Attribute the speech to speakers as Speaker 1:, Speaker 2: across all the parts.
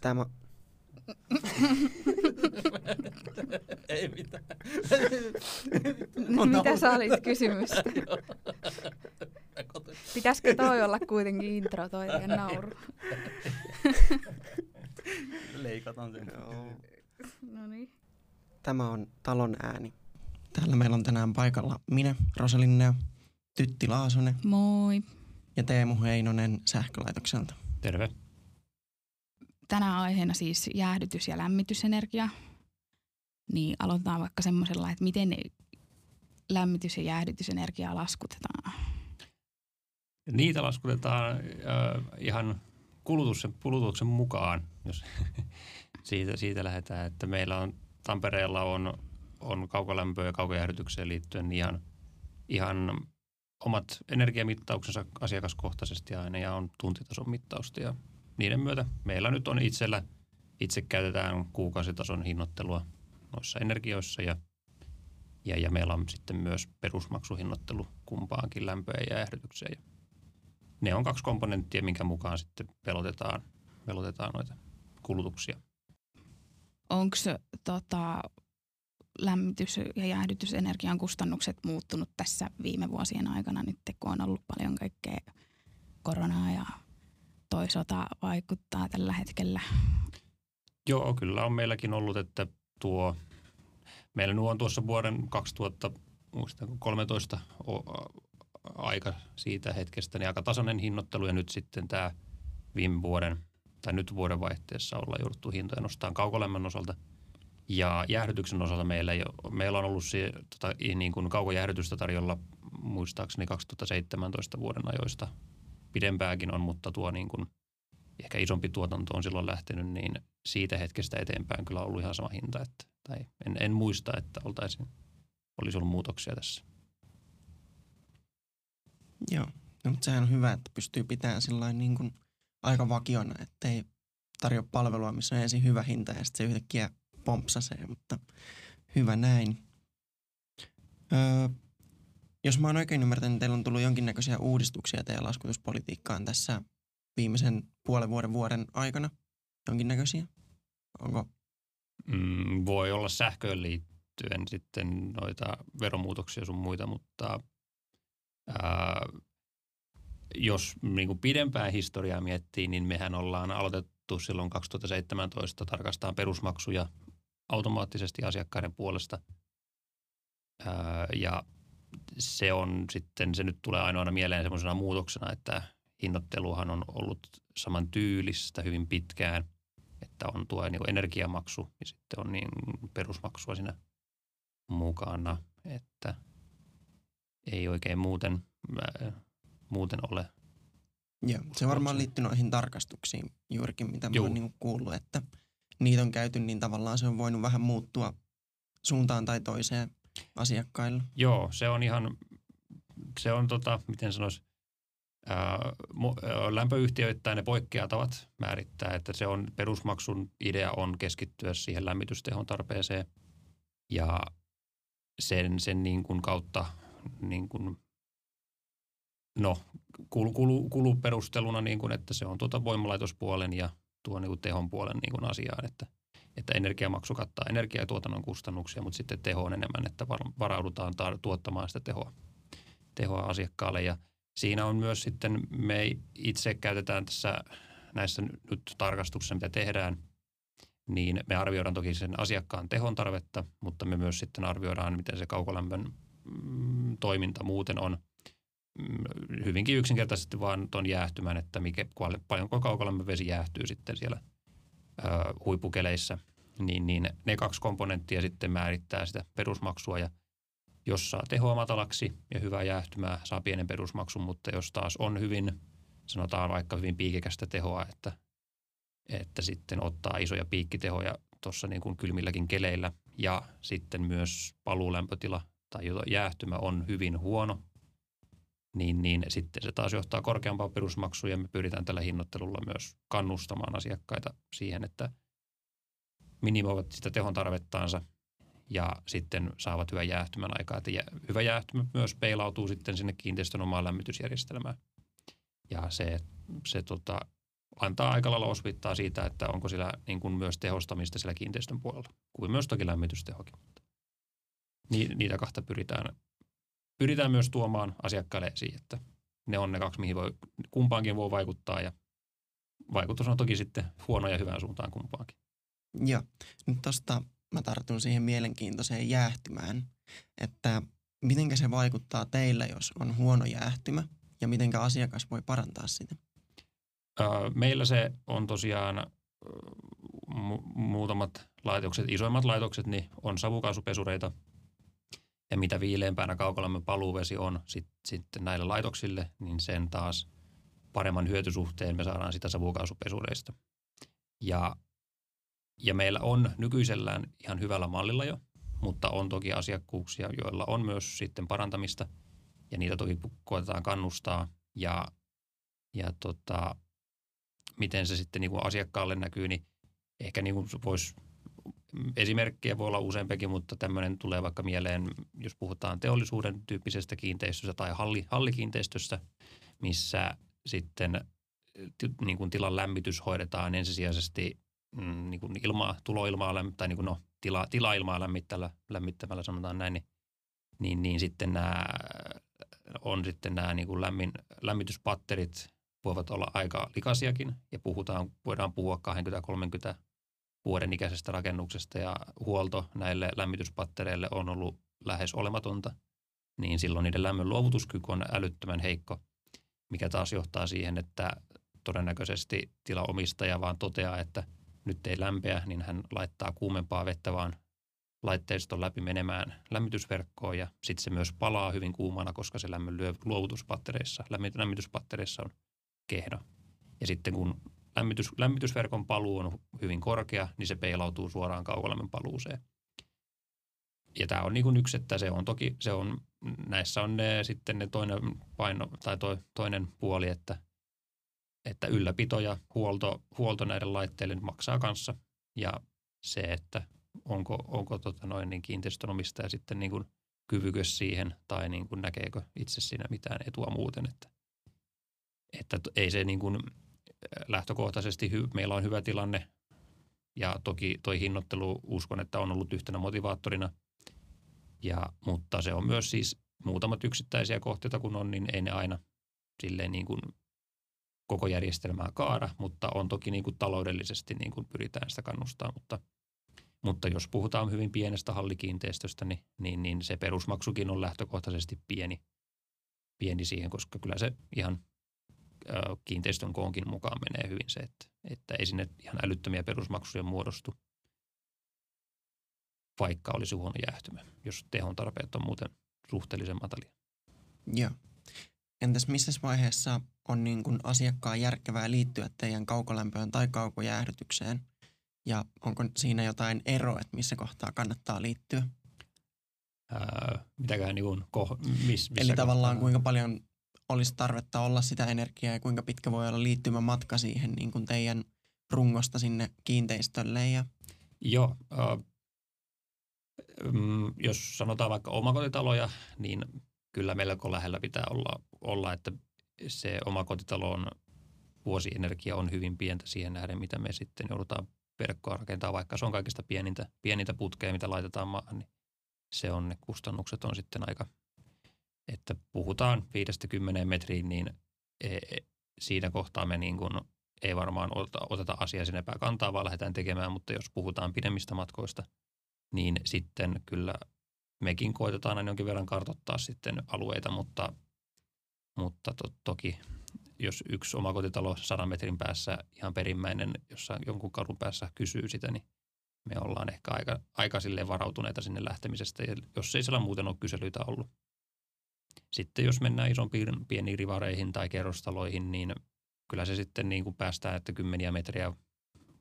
Speaker 1: Tämä,
Speaker 2: Ei mitään.
Speaker 3: Mitä sä olit kysymystä? Pitäisikö toi olla kuitenkin intro toi teidän nauru?
Speaker 2: Leikataan sen.
Speaker 3: No niin.
Speaker 1: tämä on talon ääni. Täällä meillä on tänään paikalla minä, Rosalinne, Tytti Laasonen
Speaker 3: Moi.
Speaker 1: ja Teemu Heinonen sähkölaitokselta.
Speaker 2: Terve.
Speaker 3: Tänään aiheena siis jäähdytys- ja lämmitysenergia. Niin aloitetaan vaikka semmoisella, että miten lämmitys- ja jäähdytysenergiaa laskutetaan.
Speaker 2: Niitä laskutetaan äh, ihan kulutuksen, kulutuksen mukaan, jos siitä, siitä lähdetään. Että meillä on Tampereella on, on kaukolämpöön ja kaukojäähdytykseen liittyen ihan, ihan omat energiamittauksensa asiakaskohtaisesti aina ja on tuntitason mittausta ja niiden myötä meillä nyt on itsellä, itse käytetään kuukausitason hinnoittelua noissa energioissa ja, ja, ja meillä on sitten myös perusmaksuhinnoittelu kumpaankin lämpöön ja jäähdytykseen. Ja ne on kaksi komponenttia, minkä mukaan sitten pelotetaan, pelotetaan noita kulutuksia.
Speaker 3: Onko tota, lämmitys- ja jäähdytysenergian kustannukset muuttunut tässä viime vuosien aikana nyt, kun on ollut paljon kaikkea koronaa ja toisaalta vaikuttaa tällä hetkellä?
Speaker 2: Joo, kyllä on meilläkin ollut, että tuo, meillä nyt on tuossa vuoden 2013 aika siitä hetkestä, niin aika tasainen hinnoittelu ja nyt sitten tämä viime vuoden tai nyt vuoden vaihteessa ollaan jouduttu hintoja nostaa kaukolämmön osalta. Ja jäähdytyksen osalta meillä, ei meillä on ollut se, tota, niin kuin kaukojäähdytystä tarjolla muistaakseni 2017 vuoden ajoista. Pidempääkin on, mutta tuo niin kuin, ehkä isompi tuotanto on silloin lähtenyt, niin siitä hetkestä eteenpäin kyllä ollut ihan sama hinta. Että, tai en, en muista, että oltaisiin, olisi ollut muutoksia tässä.
Speaker 1: Joo, no, mutta sehän on hyvä, että pystyy pitämään sillain niin kuin aika vakiona, ettei tarjoa palvelua, missä on ensin hyvä hinta ja sitten se yhtäkkiä pompsasee, mutta hyvä näin. Öö, jos mä oon oikein ymmärtänyt, niin teillä on tullut jonkinnäköisiä uudistuksia teidän laskutuspolitiikkaan tässä viimeisen puolen vuoden vuoden aikana. Jonkinnäköisiä? Onko?
Speaker 2: Mm, voi olla sähköön liittyen sitten noita veromuutoksia sun muita, mutta ää, jos niin kuin pidempää historiaa miettii, niin mehän ollaan aloitettu silloin 2017 tarkastaa perusmaksuja automaattisesti asiakkaiden puolesta. Ää, ja se on sitten, se nyt tulee ainoana mieleen semmoisena muutoksena, että hinnoitteluhan on ollut saman tyylistä hyvin pitkään, että on tuo niin energiamaksu ja sitten on niin perusmaksua siinä mukana, että ei oikein muuten, muuten ole.
Speaker 1: Joo, se varmaan liittyy noihin tarkastuksiin juurikin, mitä mä oon niin kuullut, että niitä on käyty, niin tavallaan se on voinut vähän muuttua suuntaan tai toiseen asiakkailla.
Speaker 2: Joo, se on ihan, se on tota, miten sanoisi, lämpöyhtiöittäin ne poikkeatavat määrittää, että se on perusmaksun idea on keskittyä siihen lämmitystehon tarpeeseen ja sen, sen niin kuin kautta niin kuin, no, kulu, kulu, kuluperusteluna, niin kuin, että se on tuota voimalaitospuolen ja tuo niin kuin tehon puolen niin kuin asiaan, että, että energiamaksu kattaa energiatuotannon kustannuksia, mutta sitten teho on enemmän, että varaudutaan tuottamaan sitä tehoa, tehoa asiakkaalle. Ja Siinä on myös sitten, me itse käytetään tässä näissä nyt tarkastuksissa, mitä tehdään, niin me arvioidaan toki sen asiakkaan tehon tarvetta, mutta me myös sitten arvioidaan, miten se kaukolämpön mm, toiminta muuten on. Mm, hyvinkin yksinkertaisesti vaan tuon jäähtymän, että mikä, paljonko kaukolämmön vesi jäähtyy sitten siellä ö, niin, niin ne kaksi komponenttia sitten määrittää sitä perusmaksua ja jos saa tehoa matalaksi ja hyvää jäähtymää, saa pienen perusmaksun, mutta jos taas on hyvin, sanotaan vaikka hyvin piikikästä tehoa, että, että sitten ottaa isoja piikkitehoja tuossa niin kuin kylmilläkin keleillä. Ja sitten myös paluulämpötila tai jäähtymä on hyvin huono, niin, niin sitten se taas johtaa korkeampaan perusmaksuun ja me pyritään tällä hinnoittelulla myös kannustamaan asiakkaita siihen, että minimoivat sitä tehon tarvettaansa ja sitten saavat hyvän jäähtymän aikaa. Että hyvä jäähtymä myös peilautuu sitten sinne kiinteistön omaan lämmitysjärjestelmään. Ja se, se tota, antaa aika lailla osvittaa siitä, että onko sillä niin kuin myös tehostamista siellä kiinteistön puolella, kuin myös toki lämmitystehokin. Ni, niitä kahta pyritään, pyritään myös tuomaan asiakkaille esiin, että ne on ne kaksi, mihin voi, kumpaankin voi vaikuttaa ja vaikutus on toki sitten huono ja hyvään suuntaan kumpaankin.
Speaker 1: Joo. Nyt tuosta mä tartun siihen mielenkiintoiseen jäähtymään, että miten se vaikuttaa teillä, jos on huono jäähtymä ja miten asiakas voi parantaa sitä?
Speaker 2: Meillä se on tosiaan muutamat laitokset, isoimmat laitokset, niin on savukaasupesureita. Ja mitä viileämpänä kaukolämmön paluuvesi on sit, sitten näille laitoksille, niin sen taas paremman hyötysuhteen me saadaan sitä savukaasupesureista. Ja, ja meillä on nykyisellään ihan hyvällä mallilla jo, mutta on toki asiakkuuksia, joilla on myös sitten parantamista ja niitä toki koetetaan kannustaa ja, ja tota, miten se sitten niin kuin asiakkaalle näkyy, niin ehkä niin kuin voisi esimerkkejä voi olla useampikin, mutta tämmöinen tulee vaikka mieleen, jos puhutaan teollisuuden tyyppisestä kiinteistöstä tai halli, hallikiinteistöstä, missä sitten niin kuin tilan lämmitys hoidetaan ensisijaisesti mm, niin kuin ilmaa, tuloilmaa tai niin kuin no, tila, tilailmaa lämmittämällä, lämmittämällä sanotaan näin, niin, niin, niin sitten nämä on sitten nämä niin kuin lämmin, lämmityspatterit voivat olla aika likaisiakin ja puhutaan, voidaan puhua 20-30 vuoden ikäisestä rakennuksesta ja huolto näille lämmityspattereille on ollut lähes olematonta, niin silloin niiden lämmön luovutuskyky on älyttömän heikko, mikä taas johtaa siihen, että todennäköisesti tilaomistaja vaan toteaa, että nyt ei lämpeä, niin hän laittaa kuumempaa vettä vaan laitteiston läpi menemään lämmitysverkkoon ja sitten se myös palaa hyvin kuumana, koska se lämmön luovutuspattereissa, lämmityspattereissa on kehno. Ja sitten kun lämmitys, lämmitysverkon paluu on hyvin korkea, niin se peilautuu suoraan kaukolämmön paluuseen. Ja tämä on niin yksi, että se on toki, se on, näissä on ne, sitten ne toinen paino tai to, toinen puoli, että, että ylläpito ja huolto, huolto näiden laitteille maksaa kanssa. Ja se, että onko, onko tota noin, niin kiinteistönomistaja sitten niin kuin kyvykös siihen tai niin näkeekö itse siinä mitään etua muuten. Että, että ei se niin kuin lähtökohtaisesti hy, meillä on hyvä tilanne ja toki toi hinnoittelu uskon, että on ollut yhtenä motivaattorina. Ja, mutta se on myös siis muutamat yksittäisiä kohteita kun on, niin ei ne aina silleen niin kuin koko järjestelmää kaada, mutta on toki niin kuin taloudellisesti niin kuin pyritään sitä kannustaa, mutta, mutta jos puhutaan hyvin pienestä hallikiinteistöstä, niin, niin, niin se perusmaksukin on lähtökohtaisesti pieni, pieni siihen, koska kyllä se ihan kiinteistön koonkin mukaan menee hyvin se, että, että ei sinne ihan älyttömiä perusmaksuja muodostu, vaikka olisi huono jäähtymä, jos tehon tarpeet on muuten suhteellisen matalia.
Speaker 1: Joo. Entäs missä vaiheessa on niin kuin asiakkaan järkevää liittyä teidän kaukolämpöön tai kaukojäähdytykseen? Ja onko siinä jotain eroa, että missä kohtaa kannattaa liittyä?
Speaker 2: Ää, mitäkään niin kuin, ko, miss, missä
Speaker 1: Eli tavallaan kohtaa? kuinka paljon olisi tarvetta olla sitä energiaa ja kuinka pitkä voi olla liittymä matka siihen niin kuin teidän rungosta sinne kiinteistölle? Ja...
Speaker 2: Joo, äh, jos sanotaan vaikka omakotitaloja, niin kyllä melko lähellä pitää olla, olla että se omakotitalon vuosienergia on hyvin pientä siihen nähden, mitä me sitten joudutaan verkkoa rakentaa, vaikka se on kaikista pienintä, pienintä putkea, mitä laitetaan maahan, niin se on, ne kustannukset on sitten aika, että puhutaan 5-10 metriin, niin e, e, siinä kohtaa me niin kuin ei varmaan oteta asiaa sinne kantaa, vaan lähdetään tekemään, mutta jos puhutaan pidemmistä matkoista, niin sitten kyllä mekin koitetaan aina jonkin verran kartottaa sitten alueita, mutta, mutta to, toki jos yksi omakotitalo sadan metrin päässä ihan perimmäinen, jossa jonkun kadun päässä kysyy sitä, niin me ollaan ehkä aika, aika varautuneita sinne lähtemisestä, ja jos ei siellä muuten ole kyselyitä ollut. Sitten jos mennään isompiin pieniin rivareihin tai kerrostaloihin, niin kyllä se sitten niin kuin päästään, että kymmeniä metriä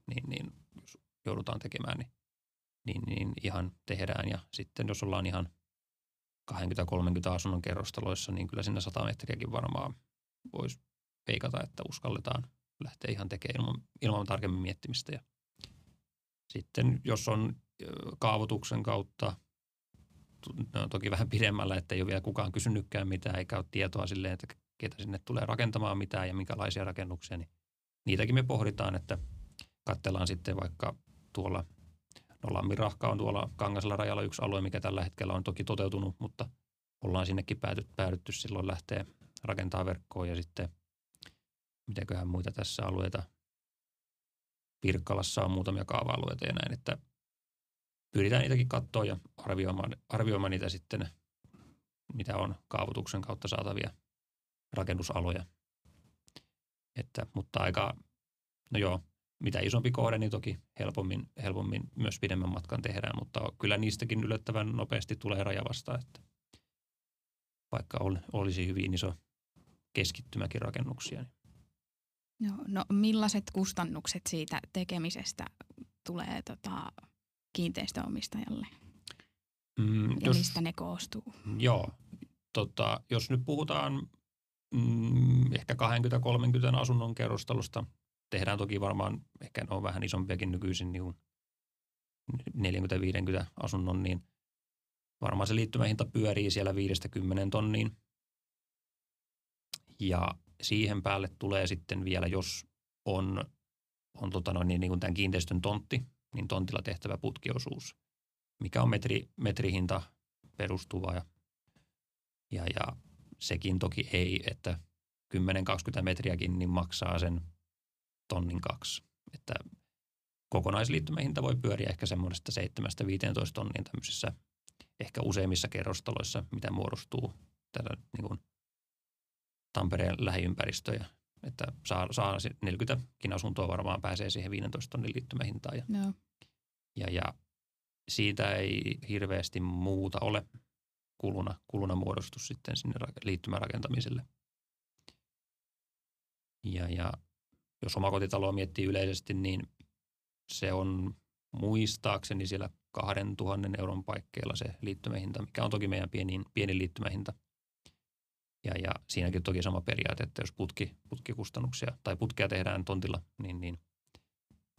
Speaker 2: niin, niin jos joudutaan tekemään, niin, niin, niin ihan tehdään. Ja sitten jos ollaan ihan 20-30 asunnon kerrostaloissa, niin kyllä sinne 100 metriäkin varmaan voisi veikata, että uskalletaan lähteä ihan tekemään ilman, ilman tarkemmin miettimistä. Ja sitten jos on kaavoituksen kautta no, toki vähän pidemmällä, että ei ole vielä kukaan kysynytkään mitään, eikä ole tietoa silleen, että ketä sinne tulee rakentamaan mitään ja minkälaisia rakennuksia, niin, niitäkin me pohditaan, että katsellaan sitten vaikka tuolla, no Lammirahka on tuolla Kangasella rajalla yksi alue, mikä tällä hetkellä on toki toteutunut, mutta ollaan sinnekin päädytty, päädytty silloin lähteä rakentaa verkkoa ja sitten mitäköhän muita tässä alueita. Pirkkalassa on muutamia kaava-alueita ja näin, että pyritään niitäkin katsoa ja arvioimaan, arvioimaan niitä sitten, mitä on kaavoituksen kautta saatavia rakennusaloja. Että, mutta aika, no joo, mitä isompi kohde, niin toki helpommin, helpommin myös pidemmän matkan tehdään, mutta kyllä niistäkin yllättävän nopeasti tulee raja vastaan, että vaikka olisi hyvin iso keskittymäkin rakennuksia. Niin.
Speaker 3: No, no millaiset kustannukset siitä tekemisestä tulee tota, kiinteistöomistajalle? Mm, ja jos, mistä ne koostuu?
Speaker 2: Joo, tota, jos nyt puhutaan mm, ehkä 20-30 asunnon kerrostelusta, tehdään toki varmaan, ehkä ne on vähän isompiakin nykyisin, niin 40-50 asunnon, niin varmaan se liittymähinta pyörii siellä 50 tonniin. Ja siihen päälle tulee sitten vielä, jos on, on tota noin, niin, niin kuin tämän kiinteistön tontti, niin tontilla tehtävä putkiosuus, mikä on metri, metrihinta perustuva ja, ja, ja sekin toki ei, että 10-20 metriäkin niin maksaa sen tonnin kaksi. Että kokonaisliittymähinta voi pyöriä ehkä semmoisesta 7-15 tonnin tämmöisissä ehkä useimmissa kerrostaloissa, mitä muodostuu tällä niin kuin Tampereen lähiympäristöjä. Että saa, saa 40 asuntoa varmaan pääsee siihen 15 tonnin liittymähintaan. Ja, no. ja, ja siitä ei hirveästi muuta ole kuluna, kuluna muodostus sitten sinne liittymärakentamiselle. Ja, ja jos omakotitaloa miettii yleisesti, niin se on muistaakseni siellä 2000 euron paikkeilla se liittymähinta, mikä on toki meidän pieni, pieni liittymähinta. Ja, ja siinäkin toki sama periaate, että jos putki, putkikustannuksia tai putkia tehdään tontilla, niin, niin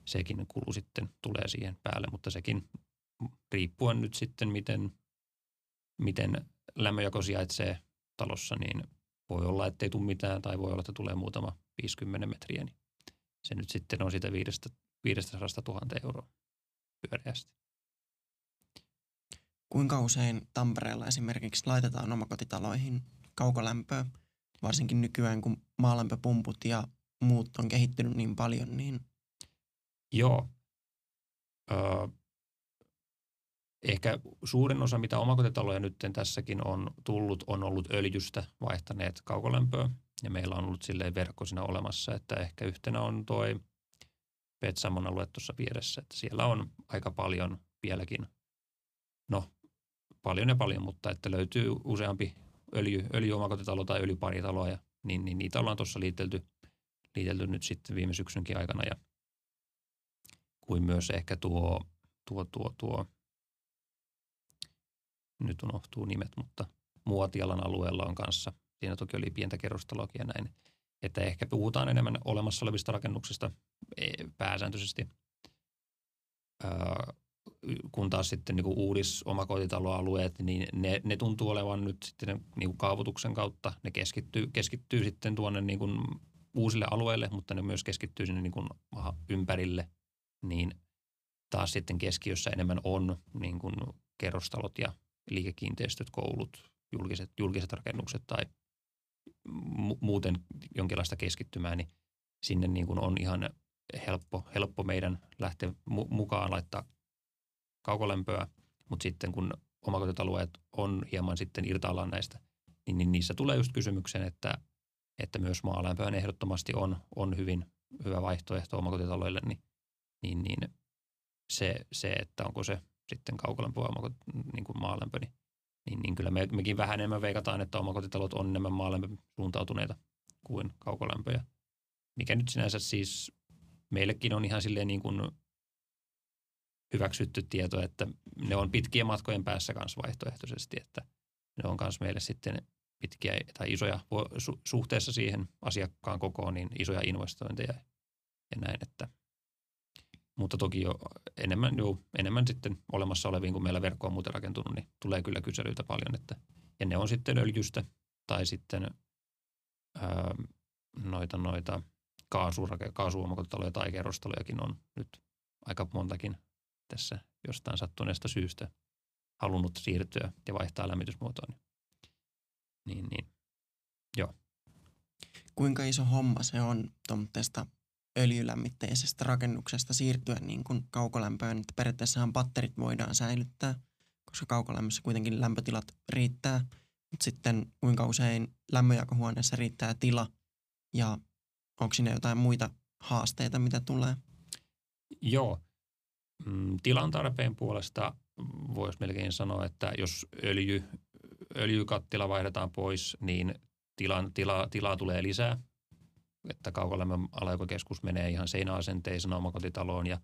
Speaker 2: sekin kulu sitten tulee siihen päälle, mutta sekin riippuen nyt sitten, miten, miten lämmönjako sijaitsee talossa, niin voi olla, että ei tule mitään tai voi olla, että tulee muutama 50 metriä, niin se nyt sitten on siitä 500 000 euroa pyöreästi.
Speaker 1: Kuinka usein Tampereella esimerkiksi laitetaan omakotitaloihin kaukolämpöä, varsinkin nykyään kun maalämpöpumput ja muut on kehittynyt niin paljon, niin...
Speaker 2: Joo. Öö, ehkä suurin osa, mitä omakotitaloja nyt tässäkin on tullut, on ollut öljystä vaihtaneet kaukolämpöä. Ja meillä on ollut silleen verkko siinä olemassa, että ehkä yhtenä on toi Petsamon alue tuossa vieressä, että siellä on aika paljon vieläkin, no paljon ja paljon, mutta että löytyy useampi öljy, öljyomakotitalo tai öljyparitaloa, ja, niin, niin niitä ollaan tuossa liitelty, liitelty nyt sitten viime syksynkin aikana, ja kuin myös ehkä tuo, tuo, tuo, tuo nyt unohtuu nimet, mutta Muotialan alueella on kanssa, siinä toki oli pientä kerrostaloakin ja näin, että ehkä puhutaan enemmän olemassa olevista rakennuksista e, pääsääntöisesti, kun taas sitten niin uudis omakotitaloalueet, niin ne, ne tuntuu olevan nyt sitten niin kuin kaavoituksen kautta, ne keskittyy, keskittyy sitten tuonne niin kuin uusille alueille, mutta ne myös keskittyy sinne niin kuin ympärille, niin taas sitten keskiössä enemmän on niin kuin kerrostalot ja liikekiinteistöt, koulut, julkiset, julkiset rakennukset tai mu- muuten jonkinlaista keskittymää, niin sinne niin kuin on ihan helppo, helppo meidän lähteä mu- mukaan laittaa kaukolämpöä, mutta sitten kun omakotitaloet on hieman sitten irtaallaan näistä, niin, niin niissä tulee just kysymykseen, että, että myös maalämpöön ehdottomasti on, on hyvin hyvä vaihtoehto omakotitaloille, niin, niin, niin se, se, että onko se sitten kaukolämpö vai niin kuin maalämpö, niin, niin, niin kyllä me, mekin vähän enemmän veikataan, että omakotitalot on enemmän maalämpö suuntautuneita kuin kaukolämpöjä. Mikä nyt sinänsä siis meillekin on ihan silleen niin kuin hyväksytty tieto, että ne on pitkien matkojen päässä kanssa vaihtoehtoisesti, että ne on myös meille sitten pitkiä tai isoja suhteessa siihen asiakkaan kokoon, niin isoja investointeja ja näin, että mutta toki jo enemmän, jo, enemmän sitten olemassa oleviin, kun meillä verkko on muuten rakentunut, niin tulee kyllä kyselyitä paljon. Että, ja ne on sitten öljystä tai sitten ää, noita, noita kaasuurake, kaasuomakotitaloja tai kerrostalojakin on nyt aika montakin tässä jostain sattuneesta syystä halunnut siirtyä ja vaihtaa lämmitysmuotoa. Niin, niin, joo.
Speaker 1: Kuinka iso homma se on tuommoista öljylämmitteisestä rakennuksesta siirtyä niin kuin kaukolämpöön, että periaatteessahan patterit voidaan säilyttää, koska kaukolämmössä kuitenkin lämpötilat riittää, mutta sitten kuinka usein lämmönjakohuoneessa riittää tila ja onko siinä jotain muita haasteita, mitä tulee?
Speaker 2: Joo. Mm, tilan tarpeen puolesta voisi melkein sanoa, että jos öljy, öljykattila vaihdetaan pois, niin tilan, tila, tilaa tulee lisää. Että kaukolämmön alajakokeskus menee ihan seinäasenteisena omakotitaloon ja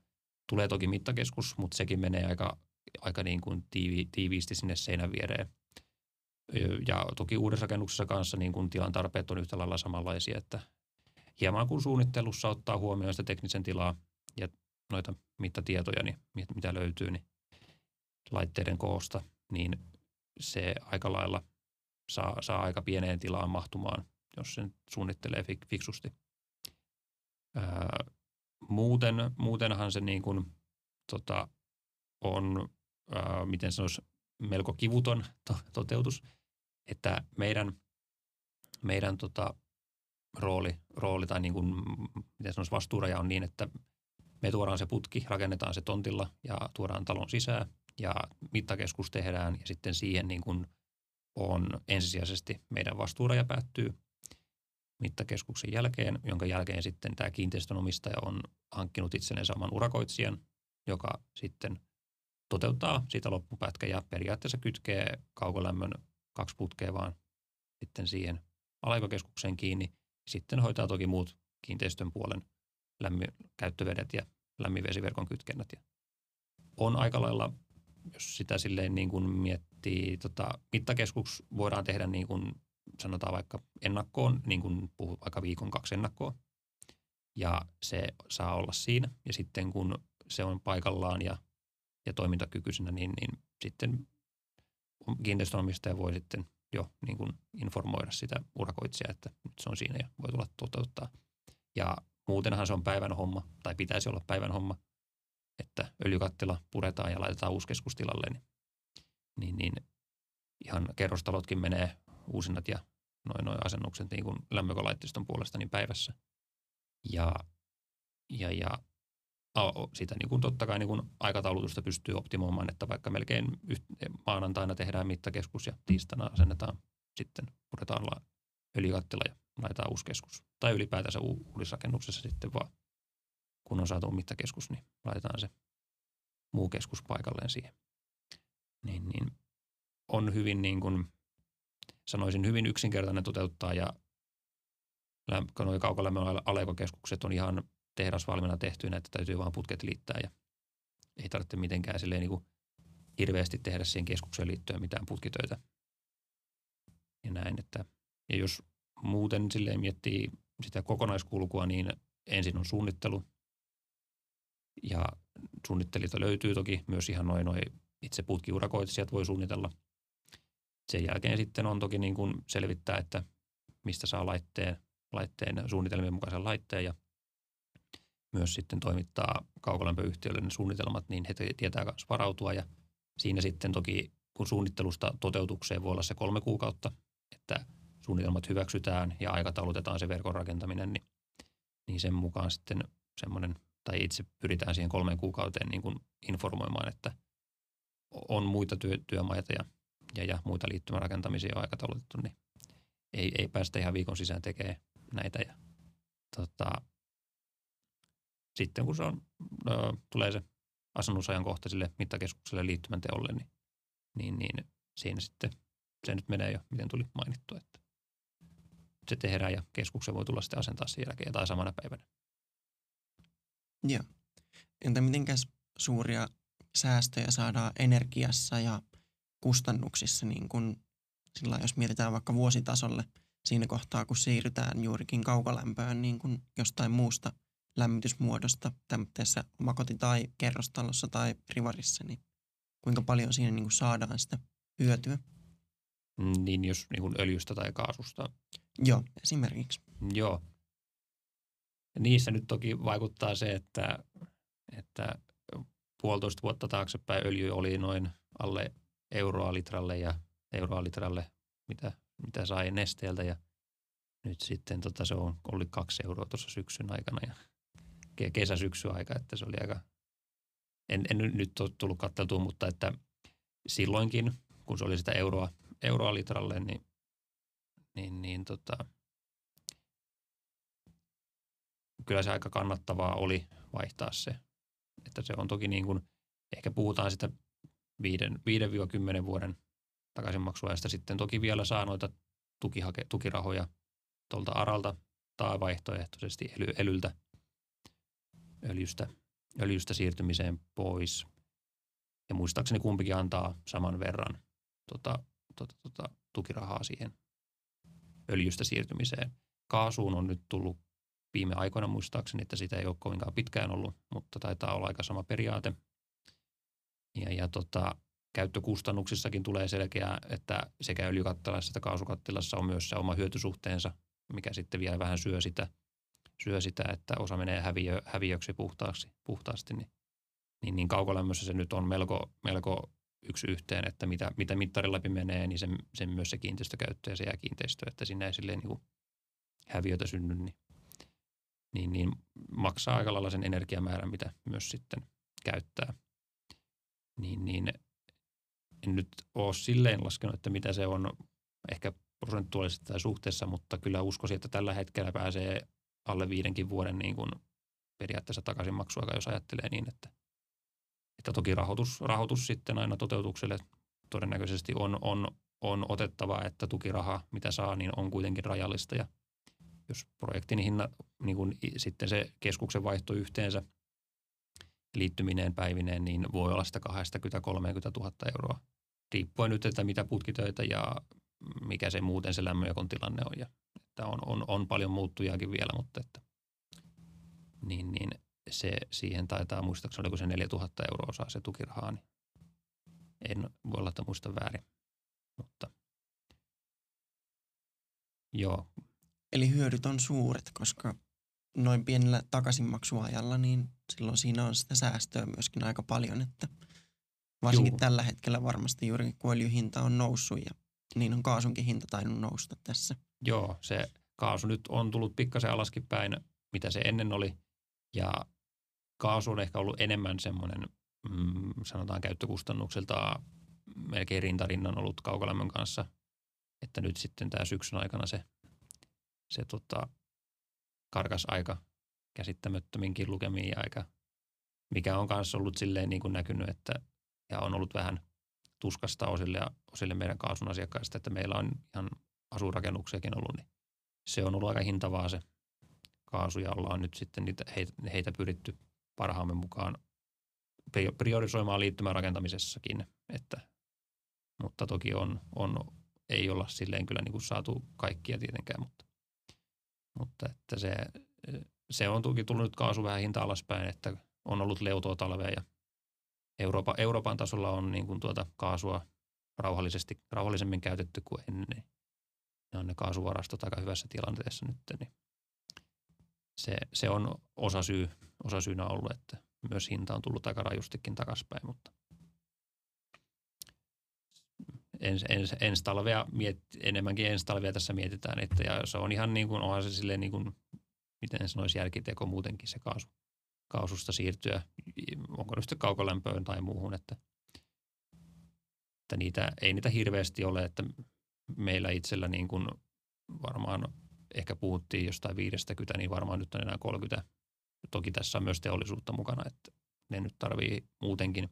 Speaker 2: tulee toki mittakeskus, mutta sekin menee aika, aika niin kuin tiivi, tiiviisti sinne seinän viereen. Ja toki uudessa rakennuksessa kanssa niin kuin tilan tarpeet on yhtä lailla samanlaisia, että hieman kun suunnittelussa ottaa huomioon sitä teknisen tilaa ja noita mittatietoja, niin mitä löytyy, niin laitteiden koosta, niin se aika lailla saa, saa aika pieneen tilaan mahtumaan, jos sen suunnittelee fik, fiksusti. Ää, muuten, muutenhan se niin kuin, tota, on, ää, miten sanoisi, melko kivuton to, toteutus, että meidän, meidän tota, rooli, rooli tai niin kuin, miten sanoisi, vastuuraja on niin, että me tuodaan se putki, rakennetaan se tontilla ja tuodaan talon sisään ja mittakeskus tehdään ja sitten siihen niin kuin on ensisijaisesti meidän vastuuraja päättyy mittakeskuksen jälkeen, jonka jälkeen sitten tämä kiinteistönomistaja on hankkinut itselleen saman urakoitsijan, joka sitten toteuttaa sitä loppupätkä ja periaatteessa kytkee kaukolämmön kaksi putkea vaan sitten siihen alaikokeskukseen kiinni. Sitten hoitaa toki muut kiinteistön puolen lämmin, käyttövedet ja lämminvesiverkon kytkennät. Ja on aika lailla jos sitä silleen niin kuin miettii, tota, mittakeskus voidaan tehdä niin kuin sanotaan vaikka ennakkoon, niin kuin puhut vaikka viikon kaksi ennakkoa. Ja se saa olla siinä. Ja sitten kun se on paikallaan ja, ja toimintakykyisenä, niin, niin sitten kiinteistönomistaja voi sitten jo niin kuin informoida sitä urakoitsijaa, että nyt se on siinä ja voi tulla toteuttaa. Ja muutenhan se on päivän homma, tai pitäisi olla päivän homma, että öljykattila puretaan ja laitetaan uusi keskustilalle, niin, niin, niin ihan kerrostalotkin menee uusinnat ja noin noin asennukset niin kuin lämmökolaitteiston puolesta niin päivässä. Ja, ja, ja sitä niin kuin totta kai niin kuin aikataulutusta pystyy optimoimaan, että vaikka melkein maanantaina tehdään mittakeskus ja tiistaina asennetaan sitten puretaan öljykattila ja laitetaan uusi keskus. Tai ylipäätänsä uudisrakennuksessa sitten vaan kun on saatu mittakeskus, niin laitetaan se muu keskus paikalleen siihen. Niin, niin on hyvin niin kuin, sanoisin hyvin yksinkertainen toteuttaa ja nuo kaukolämmön alekokeskukset on ihan tehdasvalmiina tehtyinä, että täytyy vaan putket liittää ja ei tarvitse mitenkään silleen niin kuin hirveästi tehdä siihen keskukseen liittyen mitään putkitöitä. Ja näin, että ja jos muuten silleen miettii sitä kokonaiskulkua, niin ensin on suunnittelu, ja suunnittelijoita löytyy toki myös ihan noin noi itse putkiurakoitsijat voi suunnitella. Sen jälkeen sitten on toki niin kuin selvittää, että mistä saa laitteen, laitteen suunnitelmien mukaisen laitteen ja myös sitten toimittaa kaukolämpöyhtiöille ne suunnitelmat, niin he tietää myös varautua ja siinä sitten toki kun suunnittelusta toteutukseen voi olla se kolme kuukautta, että suunnitelmat hyväksytään ja aikataulutetaan se verkon rakentaminen, niin, niin sen mukaan sitten semmoinen tai itse pyritään siihen kolmeen kuukauteen niin kuin informoimaan, että on muita työ, työmaita ja, ja, ja muita liittymärakentamisia jo aikataulutettu, niin ei, ei päästä ihan viikon sisään tekemään näitä. Ja, tota, sitten kun se on, ö, tulee se asennusajankohtaiselle mittakeskukselle liittymän teolle, niin, niin, niin siinä sitten se nyt menee jo, miten tuli mainittu, että se tehdään ja keskuksen voi tulla sitten asentaa sen jälkeen tai samana päivänä.
Speaker 1: Joo. Entä mitenkäs suuria säästöjä saadaan energiassa ja kustannuksissa, niin kun, sillä jos mietitään vaikka vuositasolle siinä kohtaa, kun siirrytään juurikin kaukolämpöön niin kun jostain muusta lämmitysmuodosta tämmöisessä omakoti- tai kerrostalossa tai rivarissa, niin kuinka paljon siinä niin saadaan sitä hyötyä?
Speaker 2: Niin jos niin kuin öljystä tai kaasusta.
Speaker 1: Joo, esimerkiksi.
Speaker 2: Joo. niissä nyt toki vaikuttaa se, että, että puolitoista vuotta taaksepäin öljy oli noin alle euroa litralle ja euroa litralle, mitä, mitä sai nesteeltä ja nyt sitten tota, se on, oli kaksi euroa tuossa syksyn aikana ja kesä-syksy aika, että se oli aika, en, en nyt ole tullut katteltua, mutta että silloinkin, kun se oli sitä euroa, euroa litralle, niin, niin, niin tota, kyllä se aika kannattavaa oli vaihtaa se. Että se on toki niin kuin, ehkä puhutaan sitä 5-10 vuoden takaisinmaksuajasta sitten toki vielä saa noita tukihake, tukirahoja tuolta ARALta tai vaihtoehtoisesti ely, elyltä öljystä, öljystä siirtymiseen pois. Ja muistaakseni kumpikin antaa saman verran tota, tota, tota, tukirahaa siihen öljystä siirtymiseen. Kaasuun on nyt tullut viime aikoina muistaakseni, että sitä ei ole kovinkaan pitkään ollut, mutta taitaa olla aika sama periaate. Ja, ja tota, käyttökustannuksissakin tulee selkeää, että sekä öljykattilassa että kaasukattilassa on myös se oma hyötysuhteensa, mikä sitten vielä vähän syö sitä, syö sitä että osa menee häviö, häviöksi puhtaaksi, puhtaasti. Niin, niin, niin kaukolämmössä se nyt on melko, melko yksi yhteen, että mitä, mitä mittarin läpi menee, niin sen, sen myös se kiinteistökäyttö ja se jää kiinteistö, että siinä ei silleen niin häviötä synny, niin, niin, niin maksaa aika lailla sen energiamäärän, mitä myös sitten käyttää. Niin, niin en nyt ole silleen laskenut, että mitä se on ehkä prosentuaalisesti tai suhteessa, mutta kyllä uskoisin, että tällä hetkellä pääsee alle viidenkin vuoden niin kuin periaatteessa takaisinmaksuaika, jos ajattelee niin, että, että toki rahoitus, rahoitus sitten aina toteutukselle todennäköisesti on, on, on otettava, että tukiraha, mitä saa, niin on kuitenkin rajallista ja jos projektin hinna, niin kuin sitten se keskuksen vaihto yhteensä liittyminen päivineen, niin voi olla sitä 20-30 000 euroa riippuen nyt, että mitä putkitöitä ja mikä se muuten se lämmönjakon tilanne on. Ja, että on, on, on, paljon muuttujakin vielä, mutta että, niin, niin se siihen taitaa muistaakseni, oliko se 4000 euroa saa se tukirahaa, niin en voi olla, että muista väärin. Mutta joo.
Speaker 1: Eli hyödyt on suuret, koska noin pienellä takaisinmaksuajalla, niin silloin siinä on sitä säästöä myöskin aika paljon, että – Varsinkin Juu. tällä hetkellä varmasti juuri kun öljyhinta on noussut ja niin on kaasunkin hinta tainnut nousta tässä.
Speaker 2: Joo, se kaasu nyt on tullut pikkasen alaskin päin, mitä se ennen oli. Ja kaasu on ehkä ollut enemmän semmoinen, mm, sanotaan käyttökustannuksilta melkein rintarinnan ollut kaukolämmön kanssa. Että nyt sitten tämä syksyn aikana se, se tota, karkas aika käsittämättöminkin lukemiin aika, mikä on kanssa ollut silleen niin kuin näkynyt, että ja on ollut vähän tuskasta osille ja osille meidän kaasun asiakkaista, että meillä on ihan asurakennuksiakin ollut, niin se on ollut aika hintavaa se kaasu ja ollaan nyt sitten niitä, heitä, heitä pyritty parhaamme mukaan priorisoimaan liittymään rakentamisessakin, että, mutta toki on, on, ei olla silleen kyllä niin kuin saatu kaikkia tietenkään, mutta, mutta että se, se on toki tullut nyt kaasu vähän hinta alaspäin, että on ollut leutoa talvea ja Euroopan, Euroopan tasolla on niin kuin tuota kaasua rauhallisesti, rauhallisemmin käytetty kuin ennen. Niin ne on ne kaasuvarastot aika hyvässä tilanteessa nyt. Niin se, se on osa, syy, osa syynä ollut, että myös hinta on tullut aika rajustikin takaspäin, mutta ens, ens, ensi talvea miet, enemmänkin ensi talvea tässä mietitään, että ja se on ihan niin kuin, onhan se silleen niin kuin, miten sanoisi järkiteko muutenkin se kaasu, kaasusta siirtyä, onko nyt kaukolämpöön tai muuhun, että, että niitä, ei niitä hirveästi ole, että meillä itsellä niin kuin varmaan ehkä puhuttiin jostain 50, niin varmaan nyt on enää 30. Toki tässä on myös teollisuutta mukana, että ne nyt tarvii muutenkin,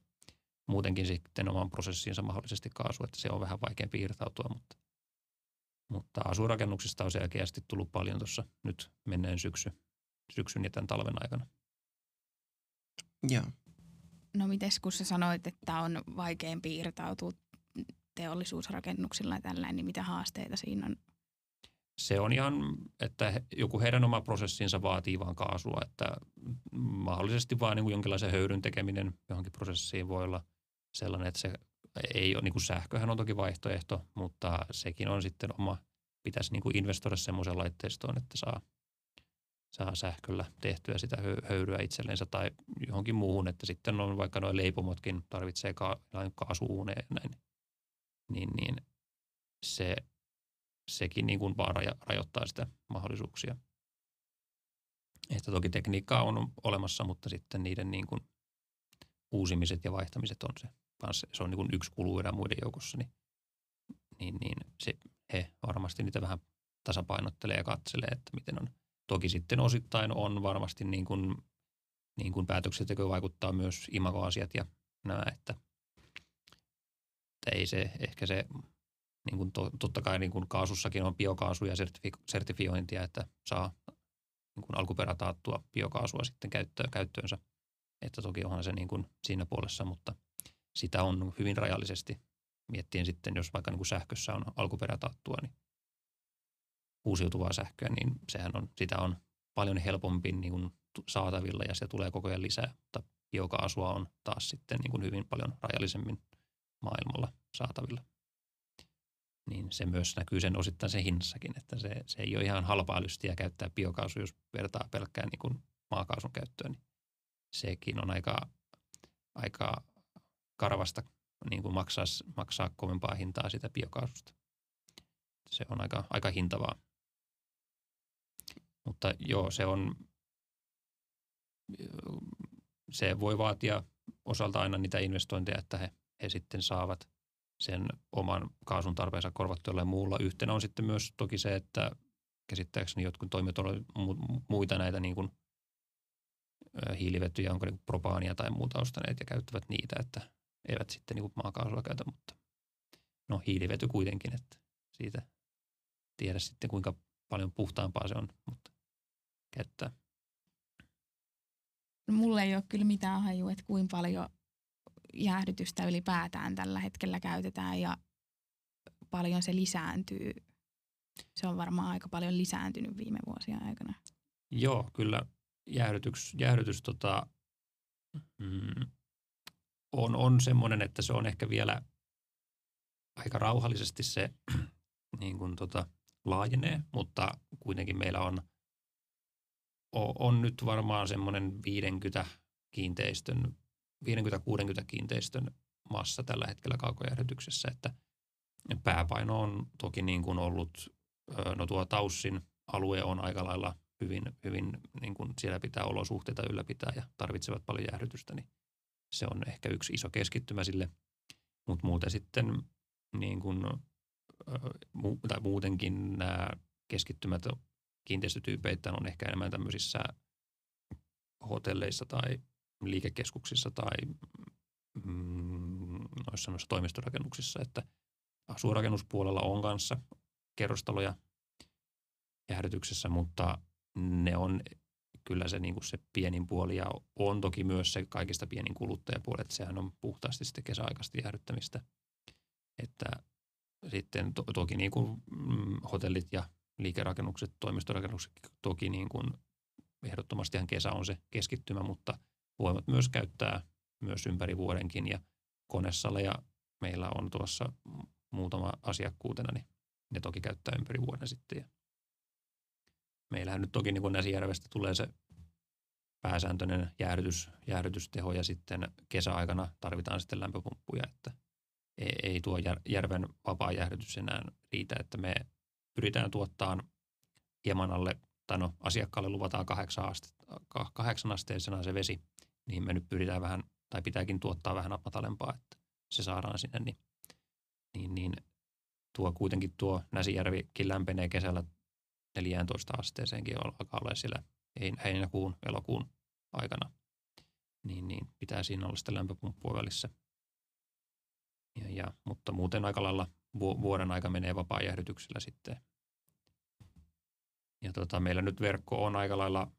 Speaker 2: muutenkin sitten oman prosessinsa mahdollisesti kaasu, että se on vähän vaikeampi irtautua, mutta, mutta asurakennuksista on selkeästi tullut paljon tuossa nyt menneen syksy, syksyn ja tämän talven aikana.
Speaker 1: Joo.
Speaker 3: No mites kun sä sanoit, että on vaikeampi irtautua teollisuusrakennuksilla ja tällainen, niin mitä haasteita siinä on?
Speaker 2: Se on ihan, että joku heidän oma prosessinsa vaatii vaan kaasua, että mahdollisesti vaan niin kuin jonkinlaisen höyryn tekeminen johonkin prosessiin voi olla sellainen, että se ei ole, niin kuin sähköhän on toki vaihtoehto, mutta sekin on sitten oma, pitäisi niin kuin investoida semmoiseen laitteistoon, että saa, saa sähköllä tehtyä sitä höyryä itsellensä tai johonkin muuhun, että sitten on vaikka noin leipomotkin tarvitsee ka- kaasuuneen näin, niin, niin se, sekin niin kuin vaan rajoittaa sitä mahdollisuuksia. Että toki tekniikkaa on olemassa, mutta sitten niiden niin kuin uusimiset ja vaihtamiset on se, se on niin kuin yksi kulu muiden joukossa, niin, niin, niin se, he varmasti niitä vähän tasapainottelee ja katselee, että miten on. Toki sitten osittain on varmasti niin kuin, niin kuin päätöksenteko vaikuttaa myös imagoasiat ja nämä, että, että ei se ehkä se, niin kuin to, totta kai niin kuin kaasussakin on biokaasu ja sertifi, sertifiointia, että saa niin kuin alkuperätaattua biokaasua sitten käyttöön, käyttöönsä. Että toki onhan se niin kuin siinä puolessa, mutta sitä on hyvin rajallisesti. Miettien sitten, jos vaikka niin kuin sähkössä on alkuperätaattua, niin uusiutuvaa sähköä, niin sehän on, sitä on paljon helpompi niin kuin saatavilla ja se tulee koko ajan lisää, mutta biokaasua on taas sitten niin kuin hyvin paljon rajallisemmin maailmalla saatavilla. Niin se myös näkyy sen osittain sen hinnassakin, että se, se ei ole ihan halpaa lystiä käyttää biokaasua, jos vertaa pelkkään niin kuin maakaasun käyttöön, niin sekin on aika, aika karvasta niin kuin maksaa, maksaa kovempaa hintaa sitä biokaasusta. Se on aika, aika hintavaa mutta joo, se on, se voi vaatia osalta aina niitä investointeja, että he, he sitten saavat sen oman kaasun tarpeensa korvattua jollain muulla. Yhtenä on sitten myös toki se, että käsittääkseni jotkut toimijat ovat muita näitä niin kuin hiilivetyjä, onko niin propaania tai muuta ostaneet ja käyttävät niitä, että eivät sitten niin maakaasua käytä, mutta no hiilivety kuitenkin, että siitä tiedä sitten kuinka paljon puhtaampaa se on, mutta käyttää.
Speaker 3: No, mulle ei ole kyllä mitään hajua, että kuinka paljon jäähdytystä ylipäätään tällä hetkellä käytetään ja paljon se lisääntyy. Se on varmaan aika paljon lisääntynyt viime vuosien aikana.
Speaker 2: Joo, kyllä jäähdytys, jäähdytys tota, mm, on, on semmoinen, että se on ehkä vielä aika rauhallisesti se niin kuin tota, laajenee, mutta kuitenkin meillä on – on nyt varmaan semmoinen 50 kiinteistön, 50-60 kiinteistön massa tällä hetkellä kaukojärjestyksessä, että pääpaino on toki niin kuin ollut, no tuo Taussin alue on aika lailla hyvin, hyvin niin kuin siellä pitää olosuhteita ylläpitää ja tarvitsevat paljon jäähdytystä, niin se on ehkä yksi iso keskittymä sille. Mutta muuten sitten niin kuin, tai muutenkin nämä keskittymät kiinteistötyypeittäin on ehkä enemmän tämmöisissä hotelleissa tai liikekeskuksissa tai mm, noissa, noissa toimistorakennuksissa, että asurakennuspuolella on kanssa kerrostaloja jäähdytyksessä, mutta ne on kyllä se, niin kuin se pienin puoli ja on toki myös se kaikista pienin kuluttajapuoli, että sehän on puhtaasti sitten kesäaikaista jäähdyttämistä. Että sitten to, toki niin kuin, mm, hotellit ja liikerakennukset, toimistorakennukset toki niin kuin ehdottomasti ihan kesä on se keskittymä, mutta voivat myös käyttää myös ympäri vuodenkin ja konesaleja meillä on tuossa muutama asiakkuutena, niin ne toki käyttää ympäri vuoden sitten. Ja meillähän nyt toki niin Näsijärvestä tulee se pääsääntöinen jäähdytys, jäähdytysteho ja sitten kesäaikana tarvitaan sitten lämpöpumppuja, että ei, ei tuo järven vapaa jäähdytys enää riitä, että me pyritään tuottamaan hieman alle, tai no asiakkaalle luvataan kahdeksan, aste, kahdeksan asteisena se vesi, niin me nyt pyritään vähän, tai pitääkin tuottaa vähän matalempaa, että se saadaan sinne, niin, niin, niin tuo kuitenkin tuo Näsijärvikin lämpenee kesällä 14 asteeseenkin alkaa olla siellä heinäkuun, elokuun aikana, niin, niin pitää siinä olla sitä lämpöpumppua välissä. Ja, ja, mutta muuten aika lailla vuoden aika menee vapaa-jäähdytyksellä sitten. Ja tota, meillä nyt verkko on aika lailla,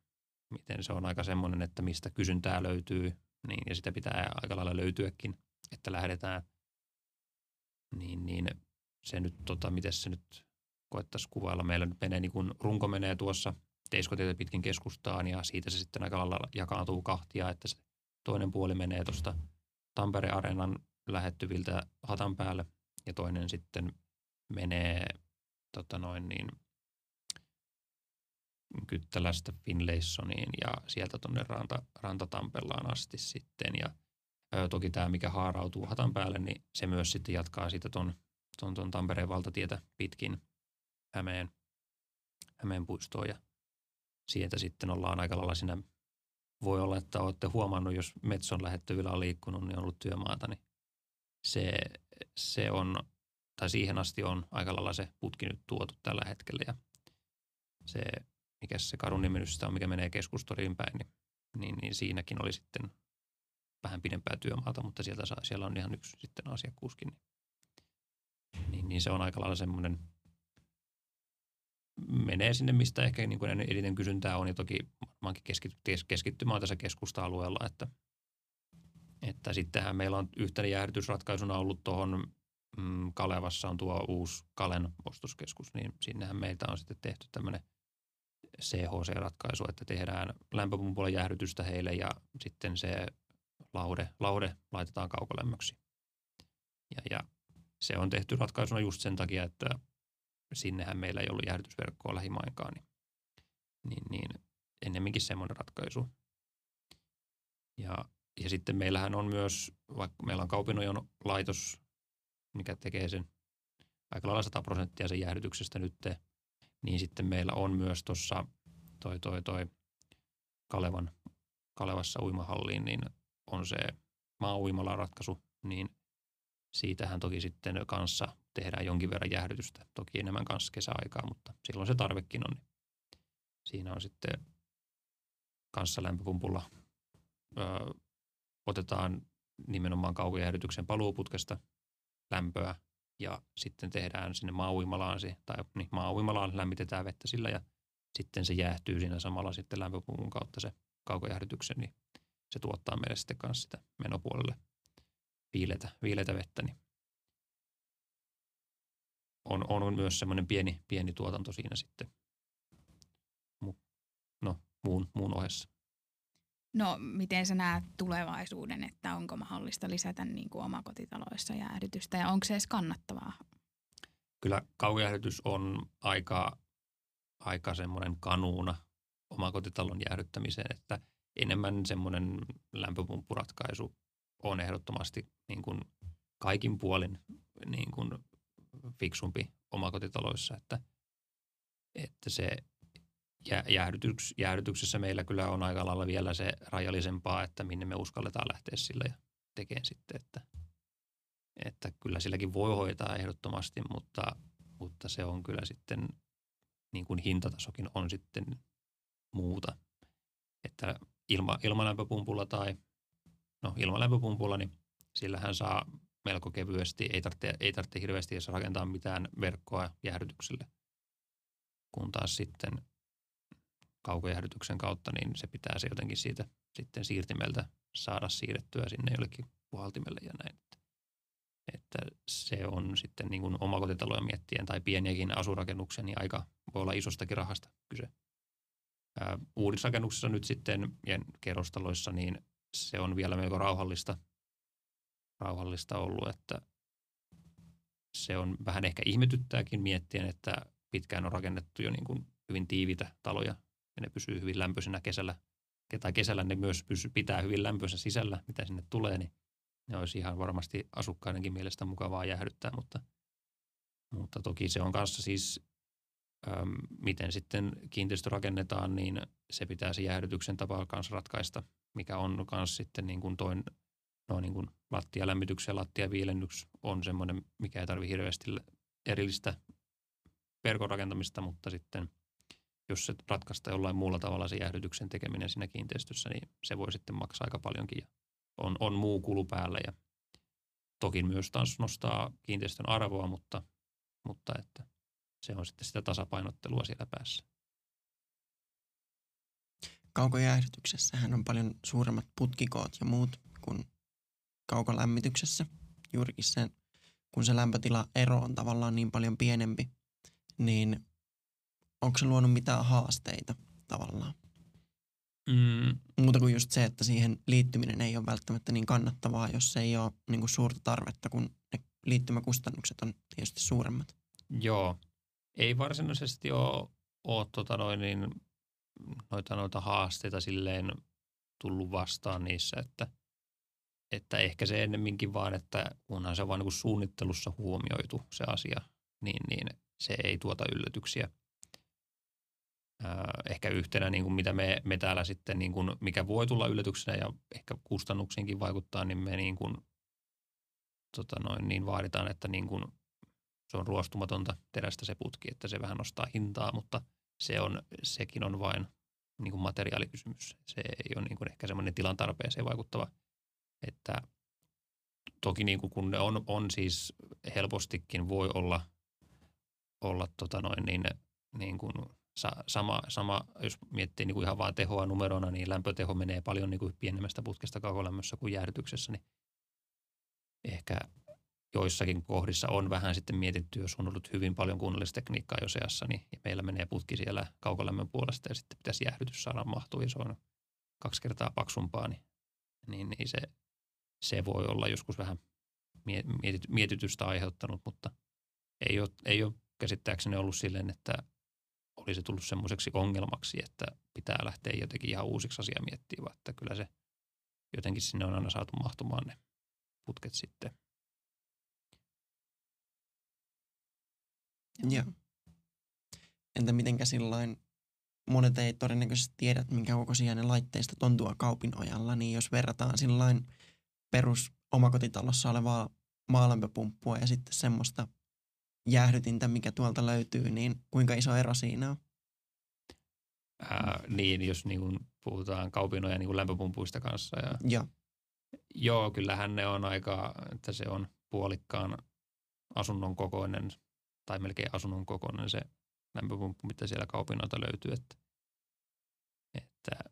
Speaker 2: miten se on aika semmoinen, että mistä kysyntää löytyy, niin, ja sitä pitää aika lailla löytyäkin, että lähdetään. Niin, niin se nyt, tota, miten se nyt koettaisiin kuvailla. Meillä nyt menee, niin kun runko menee tuossa teiskotietä pitkin keskustaan, ja siitä se sitten aika lailla jakaantuu kahtia, että se toinen puoli menee tuosta Tampere-areenan lähettyviltä hatan päälle ja toinen sitten menee tota noin niin, Kyttälästä Finlaysoniin ja sieltä tuonne Ranta, Rantatampellaan asti sitten. Ja toki tämä, mikä haarautuu hatan päälle, niin se myös sitten jatkaa siitä tuon ton, ton Tampereen valtatietä pitkin Hämeen, Hämeen puistoon. Ja sieltä sitten ollaan aika lailla siinä, voi olla, että olette huomannut, jos Metson lähettyvillä on liikkunut, niin on ollut työmaata, niin se, se on, tai siihen asti on aika lailla se putki nyt tuotu tällä hetkellä. Ja se, mikä se kadun nimi on, mikä menee keskustoriin päin, niin, niin, niin, siinäkin oli sitten vähän pidempää työmaata, mutta sieltä saa, siellä on ihan yksi sitten asiakkuuskin. Niin, niin, niin se on aika lailla semmoinen, menee sinne, mistä ehkä niin kuin eniten kysyntää on, ja toki varmaankin keskittymään tässä keskusta-alueella, että, että sittenhän meillä on yhtenä jäähdytysratkaisuna ollut tuohon mm, Kalevassa on tuo uusi Kalen ostoskeskus, niin sinnehän meiltä on sitten tehty tämmöinen CHC-ratkaisu, että tehdään lämpöpumpulla jäähdytystä heille ja sitten se laude, laude laitetaan kaukolämmöksi. Ja, ja se on tehty ratkaisuna just sen takia, että sinnehän meillä ei ollut jäähdytysverkkoa lähimainkaan, niin, niin, niin ennemminkin semmoinen ratkaisu. Ja, ja sitten meillähän on myös, vaikka meillä on Kaupinojon laitos, mikä tekee sen aika lailla 100 prosenttia sen jäähdytyksestä nyt, niin sitten meillä on myös tuossa toi, toi, toi Kalevan, Kalevassa uimahalliin, niin on se maa ratkaisu, niin siitähän toki sitten kanssa tehdään jonkin verran jäähdytystä, toki enemmän kanssa kesäaikaa, mutta silloin se tarvekin on. Niin siinä on sitten kanssa lämpöpumpulla ö, otetaan nimenomaan kaukojäähdytyksen paluuputkesta lämpöä ja sitten tehdään sinne maauimalaan, tai niin, maauimalaan lämmitetään vettä sillä ja sitten se jäähtyy siinä samalla sitten lämpöpumpun kautta se kaukojäähdytyksen, niin se tuottaa meille sitten kanssa sitä menopuolelle viiletä, viiletä vettä, niin on, on myös semmoinen pieni, pieni tuotanto siinä sitten no, muun, muun ohessa.
Speaker 3: No, miten sä näet tulevaisuuden, että onko mahdollista lisätä niin kuin omakotitaloissa jäähdytystä ja onko se edes kannattavaa?
Speaker 2: Kyllä kaujäähdytys on aika, aika semmoinen kanuuna omakotitalon jäähdyttämiseen, että enemmän semmoinen lämpöpumppuratkaisu on ehdottomasti niin kuin kaikin puolin niin kuin fiksumpi omakotitaloissa, että, että se jäähdytyks, jäähdytyksessä meillä kyllä on aika lailla vielä se rajallisempaa, että minne me uskalletaan lähteä sillä ja tekemään sitten, että, että kyllä silläkin voi hoitaa ehdottomasti, mutta, mutta se on kyllä sitten, niin kuin hintatasokin on sitten muuta. Että ilma, ilmalämpöpumpulla tai no ilmalämpöpumpulla, niin sillähän saa melko kevyesti, ei tarvitse, ei tarvitse hirveästi edes rakentaa mitään verkkoa jäähdytykselle. Kun taas sitten kaukojäähdytyksen kautta, niin se pitää se jotenkin siitä sitten siirtimeltä saada siirrettyä sinne jollekin puhaltimelle ja näin. Että se on sitten niin kuin omakotitaloja miettien tai pieniäkin asurakennuksia, niin aika voi olla isostakin rahasta kyse. Ää, uudisrakennuksissa nyt sitten ja kerrostaloissa, niin se on vielä melko rauhallista, rauhallista ollut, että se on vähän ehkä ihmetyttääkin miettien, että pitkään on rakennettu jo niin kuin hyvin tiivitä taloja ja ne pysyy hyvin lämpöisenä kesällä. Tai kesällä ne myös pysy, pitää hyvin lämpöisä sisällä, mitä sinne tulee, niin ne olisi ihan varmasti asukkaidenkin mielestä mukavaa jäähdyttää, mutta, mutta toki se on kanssa siis, äm, miten sitten kiinteistö rakennetaan, niin se pitää se jäähdytyksen tapa kanssa ratkaista, mikä on myös sitten niin kuin toin, no niin kuin lattialämmityksen ja lattiaviilennyks on semmoinen, mikä ei tarvitse hirveästi erillistä verkon rakentamista, mutta sitten – jos se ratkaista jollain muulla tavalla se jäähdytyksen tekeminen siinä kiinteistössä, niin se voi sitten maksaa aika paljonkin ja on, on muu kulu päällä ja toki myös taas nostaa kiinteistön arvoa, mutta, mutta että se on sitten sitä tasapainottelua siellä päässä.
Speaker 1: Kaukojäähdytyksessähän on paljon suuremmat putkikoot ja muut kuin kaukolämmityksessä. Juurikin sen, kun se lämpötila ero on tavallaan niin paljon pienempi, niin onko se luonut mitään haasteita tavallaan? Mm. Muuta kuin just se, että siihen liittyminen ei ole välttämättä niin kannattavaa, jos ei ole niin kuin suurta tarvetta, kun ne liittymäkustannukset on tietysti suuremmat.
Speaker 2: Joo, ei varsinaisesti ole, ole tota noin, niin noita, noita haasteita silleen tullut vastaan niissä, että, että ehkä se ennemminkin vaan, että kunhan se vaan niin kuin suunnittelussa huomioitu se asia, niin, niin se ei tuota yllätyksiä. Ehkä yhtenä, niin kuin mitä me, me täällä sitten, niin kuin, mikä voi tulla yllätyksenä ja ehkä kustannuksiinkin vaikuttaa, niin me niin kuin, tota noin, niin vaaditaan, että niin kuin se on ruostumatonta terästä se putki, että se vähän nostaa hintaa, mutta se on, sekin on vain niin kuin materiaalikysymys. Se ei ole niin kuin ehkä semmoinen tilan tarpeeseen vaikuttava, että toki niin kuin kun ne on, on siis helpostikin voi olla, olla tota noin niin, niin kuin sama, sama, jos miettii niin kuin ihan vaan tehoa numerona, niin lämpöteho menee paljon niin kuin pienemmästä putkesta kaukolämmössä kuin jäähdytyksessä, niin ehkä joissakin kohdissa on vähän sitten mietitty, jos on ollut hyvin paljon kunnallistekniikkaa jo seassa, niin meillä menee putki siellä kaukolämmön puolesta ja sitten pitäisi jäähdytys saada mahtua ja se on kaksi kertaa paksumpaa, niin, niin, niin se, se voi olla joskus vähän mietitystä aiheuttanut, mutta ei ole, ei ole käsittääkseni ollut silleen, että olisi tullut semmoiseksi ongelmaksi, että pitää lähteä jotenkin ihan uusiksi asia miettimään, että kyllä se jotenkin sinne on aina saatu mahtumaan ne putket sitten.
Speaker 1: Joo. Entä mitenkä sillain, monet ei todennäköisesti tiedä, minkä kokoisia ne laitteista on tuo kaupin ojalla, niin jos verrataan sillain perus omakotitalossa olevaa maalämpöpumppua ja sitten semmoista jäähdytintä, mikä tuolta löytyy, niin kuinka iso ero siinä on?
Speaker 2: Ää, niin, jos niin kuin puhutaan kaupinoja niin kuin lämpöpumpuista kanssa. Ja,
Speaker 1: Joo.
Speaker 2: Joo, kyllähän ne on aika, että se on puolikkaan asunnon kokoinen tai melkein asunnon kokoinen se lämpöpumppu, mitä siellä kaupinoilta löytyy. Että, että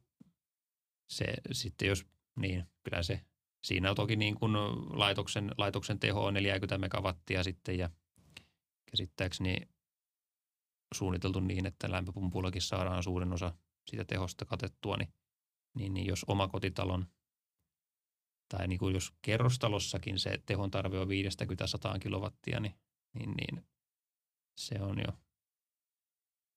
Speaker 2: se sitten jos, niin kyllä se, siinä on toki niin kuin laitoksen, laitoksen teho on 40 megawattia sitten ja käsittääkseni suunniteltu niin, että lämpöpumpullakin saadaan suurin osa siitä tehosta katettua, niin, niin, niin jos omakotitalon tai niin kuin jos kerrostalossakin se tehon tarve on 50-100 kilowattia, niin, niin, niin se on jo,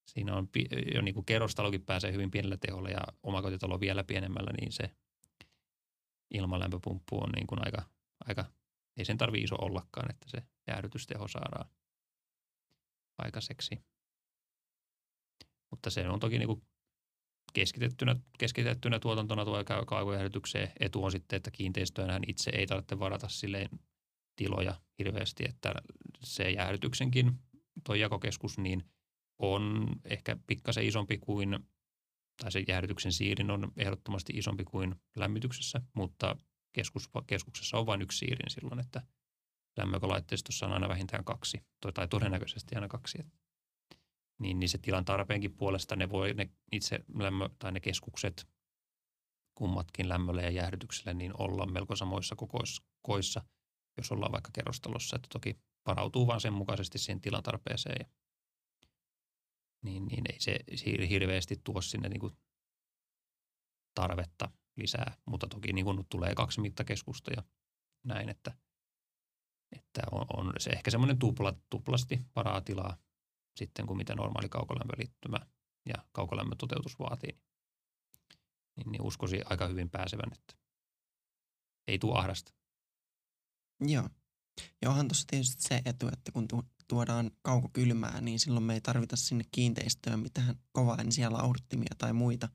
Speaker 2: siinä on jo niin kuin kerrostalokin pääsee hyvin pienellä teholla ja omakotitalo vielä pienemmällä, niin se ilmalämpöpumppu on niin kuin aika, aika, ei sen tarvi iso ollakaan, että se jäähdytysteho saadaan aikaiseksi. Mutta se on toki niin kuin keskitettynä, keskitettynä tuotantona tuo kaivojäähdytykseen. Etu on sitten, että kiinteistöönhän itse ei tarvitse varata silleen tiloja hirveästi, että se jäähdytyksenkin tuo jakokeskus niin on ehkä pikkasen isompi kuin, tai se jäähdytyksen siirin on ehdottomasti isompi kuin lämmityksessä, mutta keskus, keskuksessa on vain yksi siirin silloin, että lämmökolaitteistossa on aina vähintään kaksi, tai todennäköisesti aina kaksi. Niin, niin se tilan tarpeenkin puolesta ne voi ne itse lämmö, tai ne keskukset kummatkin lämmölle ja jäähdytykselle niin olla melko samoissa kokoissa, jos ollaan vaikka kerrostalossa. Että toki varautuu vaan sen mukaisesti siihen tilan tarpeeseen. Ja, niin, niin ei se hirveästi tuo sinne niin kuin tarvetta lisää, mutta toki niin kuin tulee kaksi mittakeskusta ja näin, että, että on, on se ehkä semmoinen tupla, tuplasti varaa tilaa sitten kuin mitä normaali kaukolämpöliittymä ja kaukolämmön toteutus vaatii. Niin, niin uskoisin aika hyvin pääsevän, että ei tule ahdasta.
Speaker 1: Joo. Ja onhan tuossa tietysti se etu, että kun tuodaan kaukokylmää, niin silloin me ei tarvita sinne kiinteistöön mitään kovaäänisiä lauhduttimia tai muita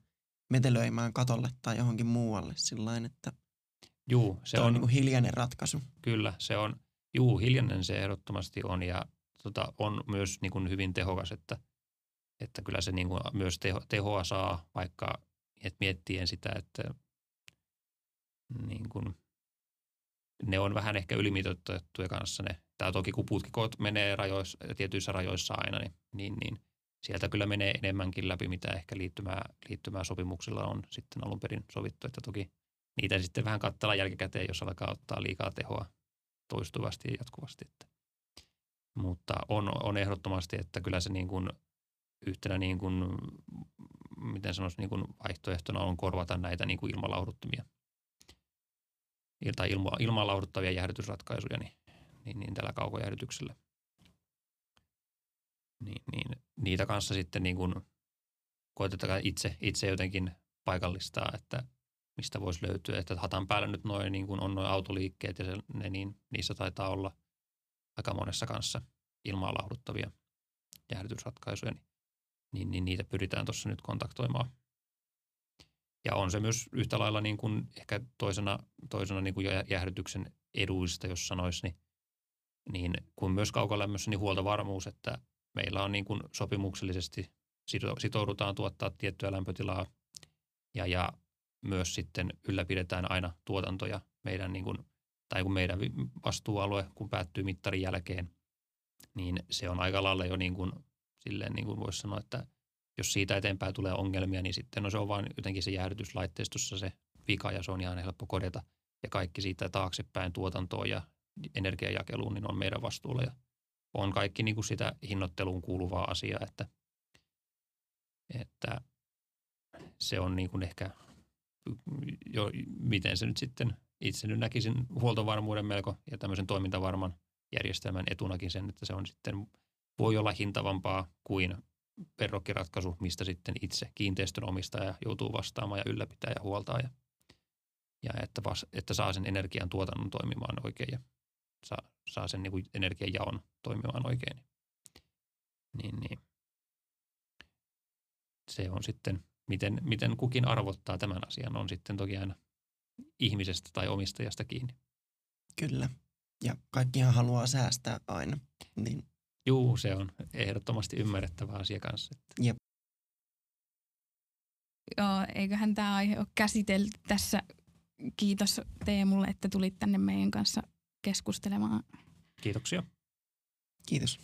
Speaker 1: metelöimään katolle tai johonkin muualle sillä että
Speaker 2: Juu, se
Speaker 1: on, on niin hiljainen ratkaisu.
Speaker 2: Kyllä, se on, juu, hiljainen se ehdottomasti on ja tota, on myös niin kuin hyvin tehokas, että, että kyllä se niin kuin myös teho, tehoa saa, vaikka et miettien sitä, että niin kuin ne on vähän ehkä ylimitoitettuja kanssa ne. Tämä toki kun putkikot menee rajoissa, tietyissä rajoissa aina, niin, niin, niin sieltä kyllä menee enemmänkin läpi, mitä ehkä liittymää, liittymää sopimuksilla on sitten alun perin sovittu. Että toki niitä sitten vähän katsella jälkikäteen, jos alkaa ottaa liikaa tehoa toistuvasti ja jatkuvasti. Että. Mutta on, on ehdottomasti, että kyllä se niin kuin yhtenä niin kuin, miten sanoisi, niin kuin vaihtoehtona on korvata näitä niin kuin ilmalauhduttimia tai ilma, ilmanlauduttavia jäähdytysratkaisuja niin, niin, niin tällä kaukojäähdytyksellä. Niin, niin, niitä kanssa sitten niin kuin koitetaan itse, itse jotenkin paikallistaa, että mistä voisi löytyä. Että hatan päällä nyt noin niin kuin on noin autoliikkeet ja se, ne, niin niissä taitaa olla aika monessa kanssa ilmaa lauduttavia jäähdytysratkaisuja, niin, niin, niin niitä pyritään tuossa nyt kontaktoimaan. Ja on se myös yhtä lailla niin kuin ehkä toisena, toisena niin kuin jäähdytyksen eduista, jos sanoisi, niin, niin kuin myös kaukolämmössä, niin huoltovarmuus, että meillä on niin kuin sopimuksellisesti sitoudutaan tuottaa tiettyä lämpötilaa ja, ja myös sitten ylläpidetään aina tuotantoja meidän, niin kuin, tai kun meidän vastuualue, kun päättyy mittarin jälkeen, niin se on aika lailla jo niin kuin, silleen niin kuin voisi sanoa, että jos siitä eteenpäin tulee ongelmia, niin sitten no se on vain jotenkin se jäähdytyslaitteistossa se vika ja se on ihan helppo korjata. Ja kaikki siitä taaksepäin tuotantoon ja energiajakeluun niin on meidän vastuulla ja on kaikki niin kuin sitä hinnoitteluun kuuluvaa asiaa, että, että se on niin kuin ehkä jo, miten se nyt sitten, itse nyt näkisin huoltovarmuuden melko ja tämmöisen toimintavarman järjestelmän etunakin sen, että se on sitten, voi olla hintavampaa kuin verrokkiratkaisu, mistä sitten itse kiinteistön omistaja joutuu vastaamaan ja ylläpitää ja huoltaa ja, ja että, vas, että saa sen energian tuotannon toimimaan oikein ja saa, saa sen niin kuin energian jaon toimimaan oikein. Niin, niin. Se on sitten miten, miten kukin arvottaa tämän asian, on sitten toki aina ihmisestä tai omistajasta kiinni.
Speaker 1: Kyllä. Ja kaikkihan haluaa säästää aina. Niin.
Speaker 2: Juu, se on ehdottomasti ymmärrettävä asia kanssa. Että.
Speaker 1: Jep.
Speaker 3: Joo, eiköhän tämä aihe ole käsitelty tässä. Kiitos Teemulle, että tulit tänne meidän kanssa keskustelemaan.
Speaker 2: Kiitoksia.
Speaker 1: Kiitos.